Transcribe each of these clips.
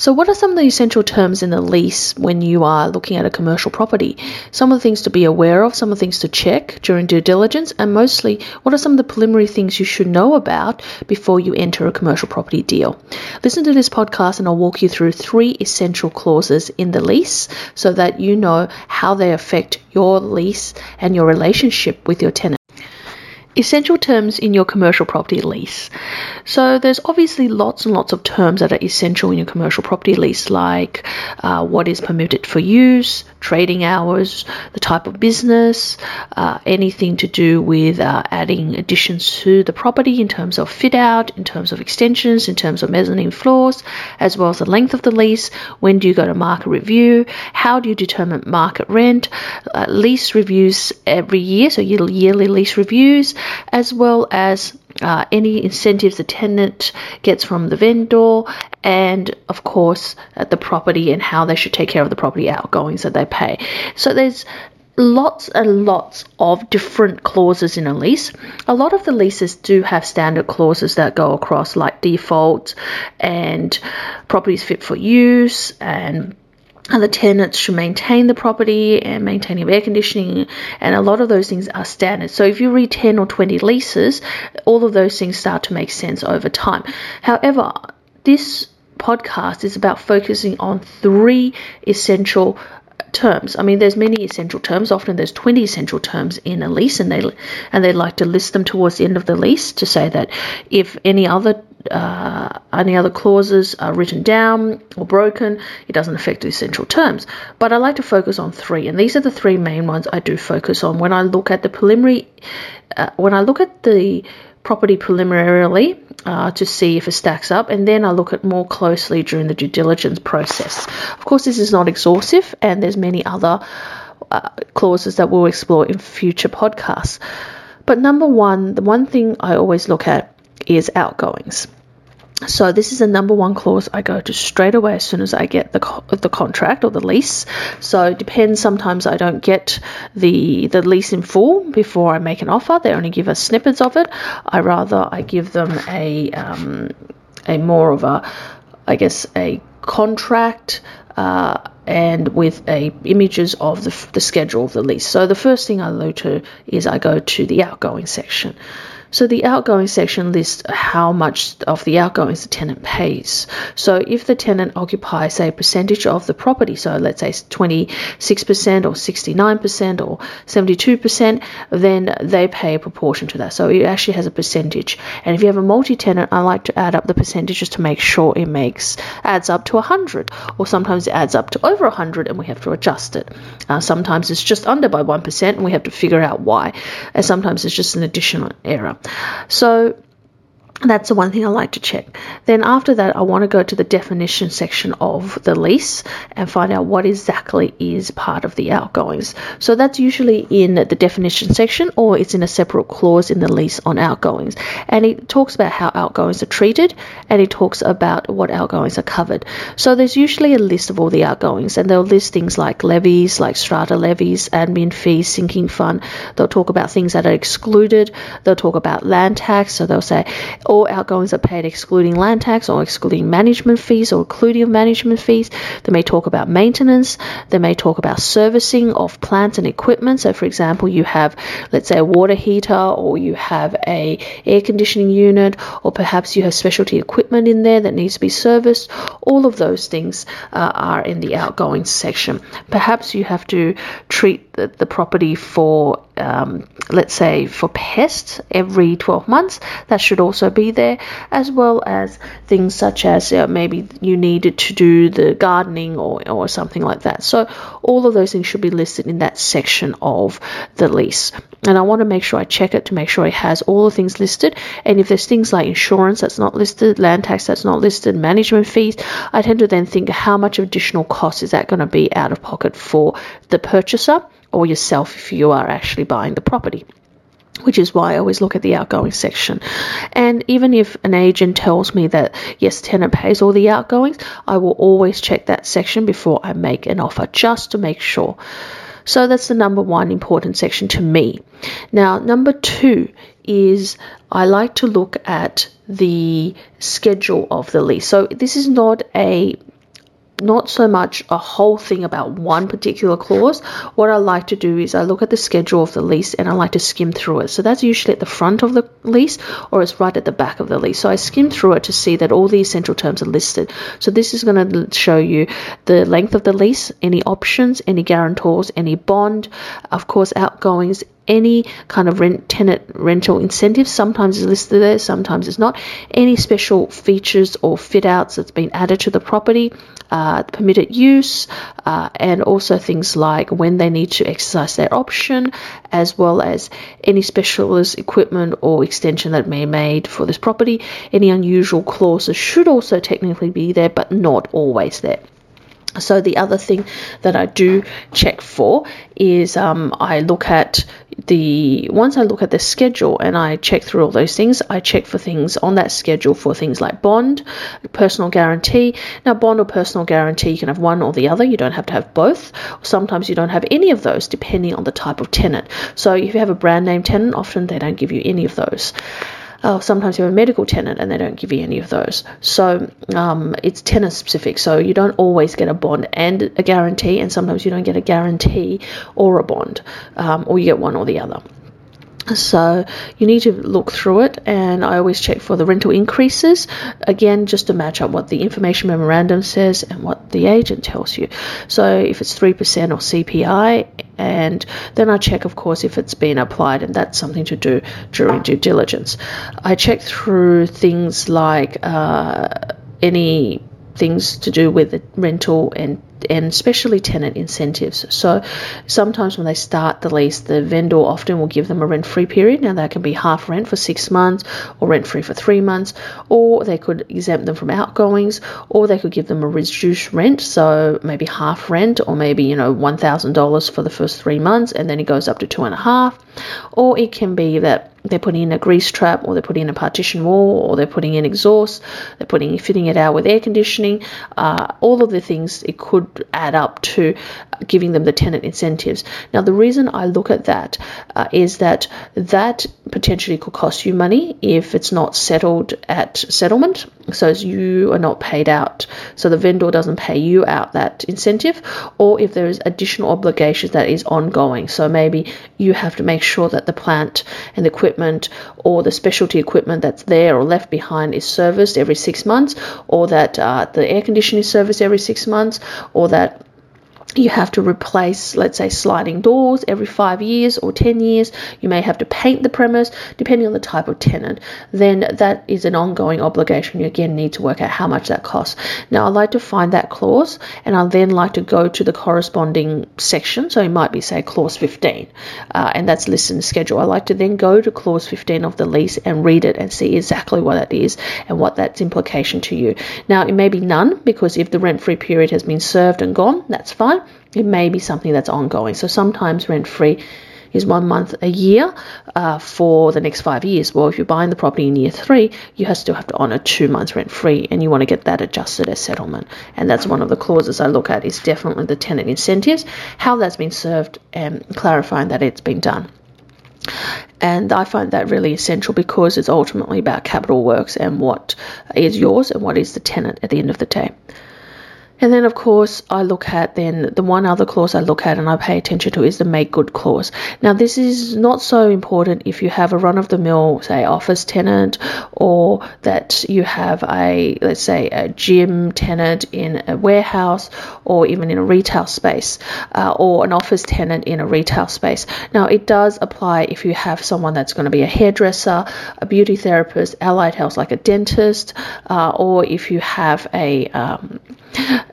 So, what are some of the essential terms in the lease when you are looking at a commercial property? Some of the things to be aware of, some of the things to check during due diligence, and mostly, what are some of the preliminary things you should know about before you enter a commercial property deal? Listen to this podcast, and I'll walk you through three essential clauses in the lease so that you know how they affect your lease and your relationship with your tenant essential terms in your commercial property lease. So there's obviously lots and lots of terms that are essential in your commercial property lease, like uh, what is permitted for use, trading hours, the type of business, uh, anything to do with uh, adding additions to the property in terms of fit out, in terms of extensions, in terms of mezzanine floors, as well as the length of the lease. When do you go to market review? How do you determine market rent? Uh, lease reviews every year, so yearly lease reviews, as well as uh, any incentives the tenant gets from the vendor, and of course uh, the property and how they should take care of the property outgoings that they pay. So there's lots and lots of different clauses in a lease. A lot of the leases do have standard clauses that go across, like default and properties fit for use and and the tenants should maintain the property and maintaining air conditioning and a lot of those things are standard. So if you read 10 or 20 leases all of those things start to make sense over time. However this podcast is about focusing on three essential terms. I mean, there's many essential terms. Often there's 20 essential terms in a lease, and they and they like to list them towards the end of the lease to say that if any other uh, any other clauses are written down or broken, it doesn't affect the essential terms. But I like to focus on three, and these are the three main ones I do focus on when I look at the preliminary. Uh, when I look at the property preliminarily uh, to see if it stacks up, and then I look at more closely during the due diligence process. Of course, this is not exhaustive, and there's many other uh, clauses that we'll explore in future podcasts. But number one, the one thing I always look at is outgoings. So this is the number one clause I go to straight away as soon as I get the co- the contract or the lease. So it depends. Sometimes I don't get the the lease in full before I make an offer. They only give us snippets of it. I rather I give them a um, a more of a I guess a contract. Uh, and with a images of the, the schedule of the lease. So the first thing I go to is I go to the outgoing section. So the outgoing section lists how much of the outgoings the tenant pays. So if the tenant occupies a percentage of the property, so let's say 26% or 69% or 72%, then they pay a proportion to that. So it actually has a percentage. And if you have a multi-tenant, I like to add up the percentages to make sure it makes adds up to 100, or sometimes it adds up to over 100, and we have to adjust it. Uh, sometimes it's just under by 1%, and we have to figure out why. And sometimes it's just an additional error. So that's the one thing I like to check. Then after that, I want to go to the definition section of the lease and find out what exactly is part of the outgoings. So that's usually in the definition section or it's in a separate clause in the lease on outgoings. And it talks about how outgoings are treated and it talks about what outgoings are covered. So there's usually a list of all the outgoings and they'll list things like levies, like strata levies, admin fees, sinking fund. They'll talk about things that are excluded. They'll talk about land tax. So they'll say, all outgoings are paid excluding land tax or excluding management fees or including management fees. They may talk about maintenance. They may talk about servicing of plants and equipment. So, for example, you have, let's say, a water heater or you have a air conditioning unit or perhaps you have specialty equipment in there that needs to be serviced. All of those things uh, are in the outgoing section. Perhaps you have to treat the, the property for um, let's say for pests every 12 months that should also be there as well as things such as uh, maybe you needed to do the gardening or, or something like that. So all of those things should be listed in that section of the lease. And I want to make sure I check it to make sure it has all the things listed. And if there's things like insurance that's not listed land tax that's not listed management fees I tend to then think how much additional cost is that going to be out of pocket for the purchaser or yourself if you are actually buying the property which is why I always look at the outgoing section. And even if an agent tells me that yes, tenant pays all the outgoings, I will always check that section before I make an offer just to make sure. So that's the number one important section to me. Now, number two is I like to look at the schedule of the lease. So this is not a not so much a whole thing about one particular clause. What I like to do is I look at the schedule of the lease and I like to skim through it. So that's usually at the front of the lease or it's right at the back of the lease. So I skim through it to see that all the essential terms are listed. So this is going to show you the length of the lease, any options, any guarantors, any bond, of course, outgoings, any kind of rent tenant rental incentives. Sometimes it's listed there, sometimes it's not. Any special features or fit outs that's been added to the property, uh, permitted use, uh, and also things like when they need to exercise their option, as well as any specialist equipment or extension that may be made for this property. Any unusual clauses should also technically be there, but not always there. So the other thing that I do check for is um, I look at the once I look at the schedule and I check through all those things, I check for things on that schedule for things like bond, personal guarantee. Now, bond or personal guarantee, you can have one or the other. You don't have to have both. Sometimes you don't have any of those, depending on the type of tenant. So if you have a brand name tenant, often they don't give you any of those oh, sometimes you have a medical tenant and they don't give you any of those. So um, it's tenant specific. So you don't always get a bond and a guarantee, and sometimes you don't get a guarantee or a bond, um, or you get one or the other. So you need to look through it, and I always check for the rental increases again, just to match up what the information memorandum says and what the agent tells you. So if it's 3% or CPI, and then I check, of course, if it's been applied, and that's something to do during due diligence. I check through things like uh, any things to do with the rental and and especially tenant incentives. So sometimes when they start the lease, the vendor often will give them a rent free period. Now that can be half rent for six months or rent free for three months, or they could exempt them from outgoings, or they could give them a reduced rent, so maybe half rent, or maybe you know one thousand dollars for the first three months, and then it goes up to two and a half, or it can be that they're putting in a grease trap or they're putting in a partition wall or they're putting in exhaust they're putting fitting it out with air conditioning uh, all of the things it could add up to giving them the tenant incentives. Now the reason i look at that uh, is that that potentially could cost you money if it's not settled at settlement. So you are not paid out. So the vendor doesn't pay you out that incentive or if there is additional obligations that is ongoing. So maybe you have to make sure that the plant and the equipment or the specialty equipment that's there or left behind is serviced every six months, or that uh, the air conditioning is serviced every six months, or that you have to replace, let's say, sliding doors every five years or 10 years. You may have to paint the premise, depending on the type of tenant. Then that is an ongoing obligation. You again need to work out how much that costs. Now, I like to find that clause and I then like to go to the corresponding section. So it might be, say, clause 15, uh, and that's listed in the schedule. I like to then go to clause 15 of the lease and read it and see exactly what that is and what that's implication to you. Now, it may be none because if the rent free period has been served and gone, that's fine. It may be something that's ongoing. So sometimes rent free is one month a year uh, for the next five years. Well, if you're buying the property in year three, you still have to honour two months rent free, and you want to get that adjusted as settlement. And that's one of the clauses I look at is definitely the tenant incentives, how that's been served, and clarifying that it's been done. And I find that really essential because it's ultimately about capital works and what is yours and what is the tenant at the end of the day. And then, of course, I look at then the one other clause I look at and I pay attention to is the make good clause. Now, this is not so important if you have a run of the mill, say, office tenant, or that you have a, let's say, a gym tenant in a warehouse, or even in a retail space, uh, or an office tenant in a retail space. Now, it does apply if you have someone that's going to be a hairdresser, a beauty therapist, allied health like a dentist, uh, or if you have a um,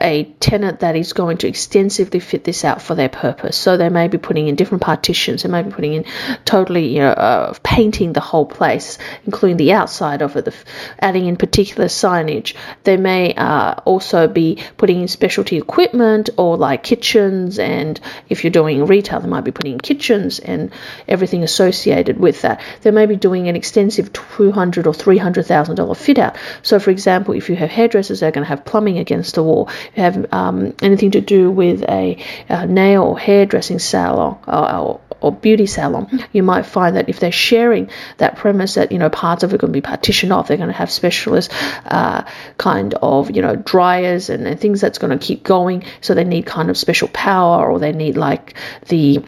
a tenant that is going to extensively fit this out for their purpose. So they may be putting in different partitions, they may be putting in totally, you know, uh, painting the whole place, including the outside of it, the, adding in particular signage. They may uh, also be putting in specialty equipment or like kitchens, and if you're doing retail, they might be putting in kitchens and everything associated with that. They may be doing an extensive two hundred or three hundred thousand dollar fit out. So, for example, if you have hairdressers, they're going to have plumbing against the wall. Have um, anything to do with a, a nail or hairdressing salon or, or, or beauty salon, you might find that if they're sharing that premise, that you know parts of it can be partitioned off. They're going to have specialist uh, kind of you know dryers and, and things that's going to keep going. So they need kind of special power, or they need like the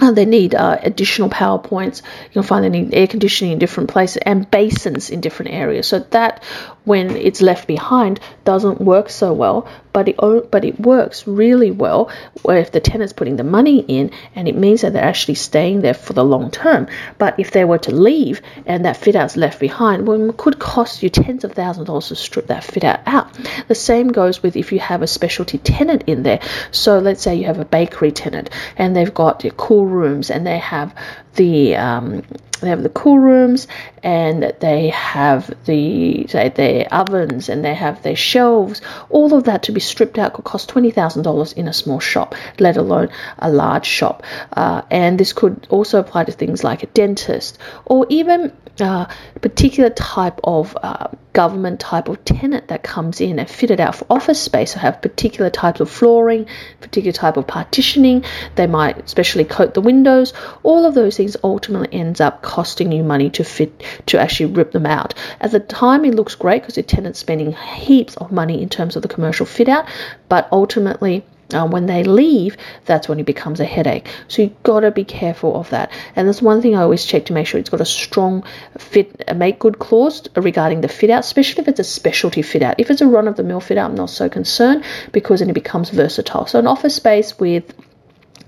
uh, they need uh, additional power points. You'll find they need air conditioning in different places and basins in different areas. So that, when it's left behind, doesn't work so well. But it but it works really well if the tenant's putting the money in, and it means that they're actually staying there for the long term. But if they were to leave and that fit out's left behind, well, it could cost you tens of thousands of dollars to strip that fit out out. The same goes with if you have a specialty tenant in there. So let's say you have a bakery tenant and they've got cool rooms and they have the um, they have the cool rooms and they have the say their ovens and they have their shelves. All of that to be stripped out could cost $20000 in a small shop let alone a large shop. Uh, and this could also apply to things like a dentist or even uh, particular type of uh, government type of tenant that comes in and fitted out for office space. So have particular types of flooring, particular type of partitioning. They might specially coat the windows. All of those things ultimately ends up costing you money to fit to actually rip them out. At the time, it looks great because the tenant's spending heaps of money in terms of the commercial fit out, but ultimately um, when they leave, that's when it becomes a headache. So you've got to be careful of that. And that's one thing I always check to make sure it's got a strong fit, a make good clause regarding the fit out, especially if it's a specialty fit out. If it's a run of the mill fit out, I'm not so concerned because then it becomes versatile. So an office space with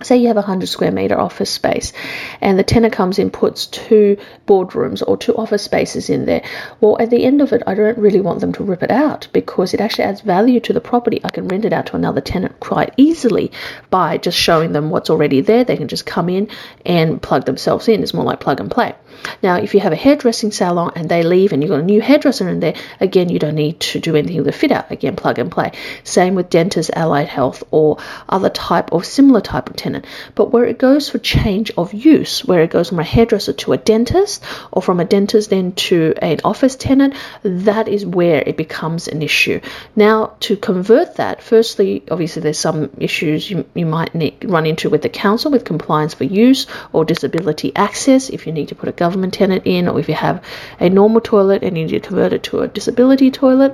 say you have a 100 square meter office space and the tenant comes in puts two boardrooms or two office spaces in there. Well at the end of it i don't really want them to rip it out because it actually adds value to the property. I can rent it out to another tenant quite easily by just showing them what's already there. They can just come in and plug themselves in. It's more like plug and play now, if you have a hairdressing salon and they leave and you've got a new hairdresser in there, again, you don't need to do anything with the fit out. Again, plug and play. Same with dentists, allied health, or other type or similar type of tenant. But where it goes for change of use, where it goes from a hairdresser to a dentist, or from a dentist then to an office tenant, that is where it becomes an issue. Now, to convert that, firstly, obviously, there's some issues you, you might need, run into with the council with compliance for use or disability access if you need to put a government tenant in, or if you have a normal toilet and you need to convert it to a disability toilet.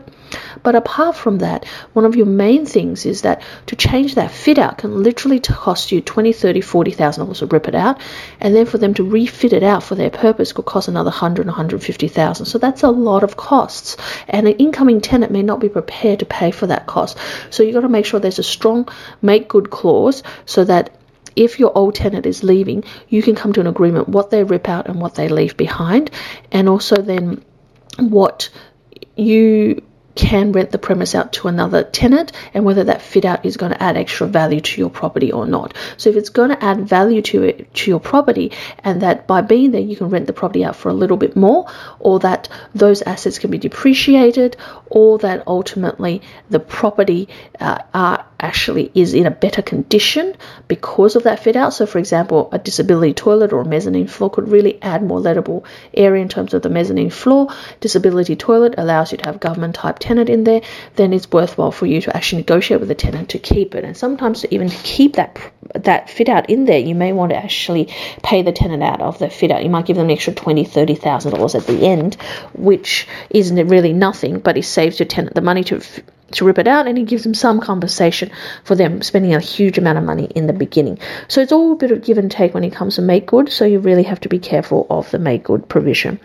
But apart from that, one of your main things is that to change that fit out can literally cost you twenty, thirty, forty thousand dollars to rip it out, and then for them to refit it out for their purpose could cost another hundred, one hundred fifty thousand. So that's a lot of costs, and an incoming tenant may not be prepared to pay for that cost. So you've got to make sure there's a strong make good clause so that if your old tenant is leaving, you can come to an agreement what they rip out and what they leave behind, and also then what you can rent the premise out to another tenant and whether that fit out is going to add extra value to your property or not. So if it's going to add value to it to your property and that by being there you can rent the property out for a little bit more or that those assets can be depreciated or that ultimately the property uh, are actually is in a better condition because of that fit out. So, for example, a disability toilet or a mezzanine floor could really add more lettable area in terms of the mezzanine floor. Disability toilet allows you to have government type tenant in there. Then it's worthwhile for you to actually negotiate with the tenant to keep it. And sometimes to even keep that that fit out in there, you may want to actually pay the tenant out of the fit out. You might give them an extra twenty, thirty thousand dollars at the end, which isn't really nothing, but it saves your tenant the money to to rip it out and it gives them some compensation for them spending a huge amount of money in the beginning. So it's all a bit of give and take when it comes to make good, so you really have to be careful of the make good provision.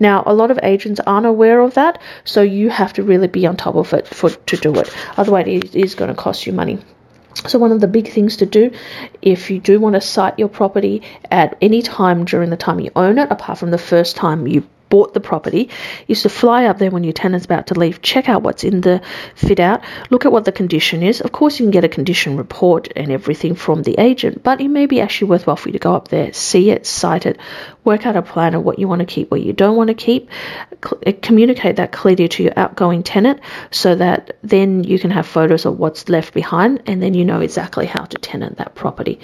Now, a lot of agents aren't aware of that, so you have to really be on top of it for to do it. Otherwise, it is going to cost you money. So, one of the big things to do if you do want to site your property at any time during the time you own it, apart from the first time you bought the property is to fly up there when your tenant's about to leave, check out what's in the fit out, look at what the condition is. Of course, you can get a condition report and everything from the agent, but it may be actually worthwhile for you to go up there, see it, sight it, work out a plan of what you want to keep, what you don't want to keep, cl- eh, communicate that clearly to your outgoing tenant so that then you can have photos of what's left behind and then you know exactly how to tenant that property.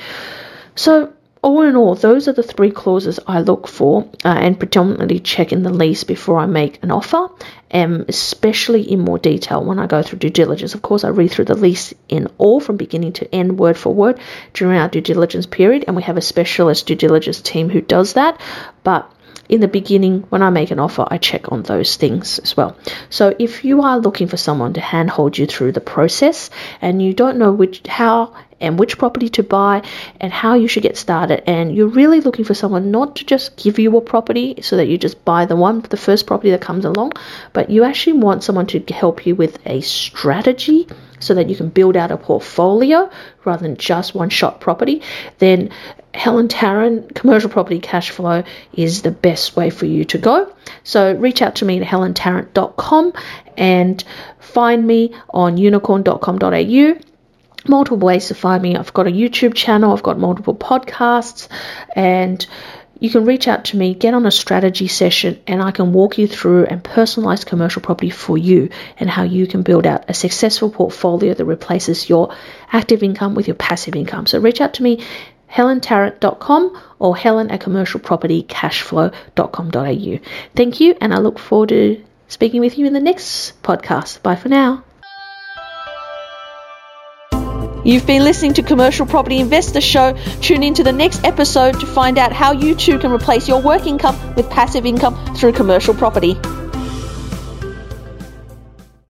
So, all in all, those are the three clauses I look for uh, and predominantly check in the lease before I make an offer, and especially in more detail when I go through due diligence. Of course, I read through the lease in all from beginning to end, word for word, during our due diligence period, and we have a specialist due diligence team who does that. But in the beginning, when I make an offer, I check on those things as well. So if you are looking for someone to handhold you through the process and you don't know which how and which property to buy and how you should get started and you're really looking for someone not to just give you a property so that you just buy the one the first property that comes along but you actually want someone to help you with a strategy so that you can build out a portfolio rather than just one shot property then Helen Tarrant commercial property cash flow is the best way for you to go so reach out to me at helentarrant.com and find me on unicorn.com.au multiple ways to find me. I've got a YouTube channel, I've got multiple podcasts, and you can reach out to me, get on a strategy session, and I can walk you through and personalize commercial property for you and how you can build out a successful portfolio that replaces your active income with your passive income. So reach out to me, helentarrant.com or helen at commercialpropertycashflow.com.au. Thank you, and I look forward to speaking with you in the next podcast. Bye for now. You've been listening to Commercial Property Investor Show. Tune in to the next episode to find out how you too can replace your work income with passive income through commercial property.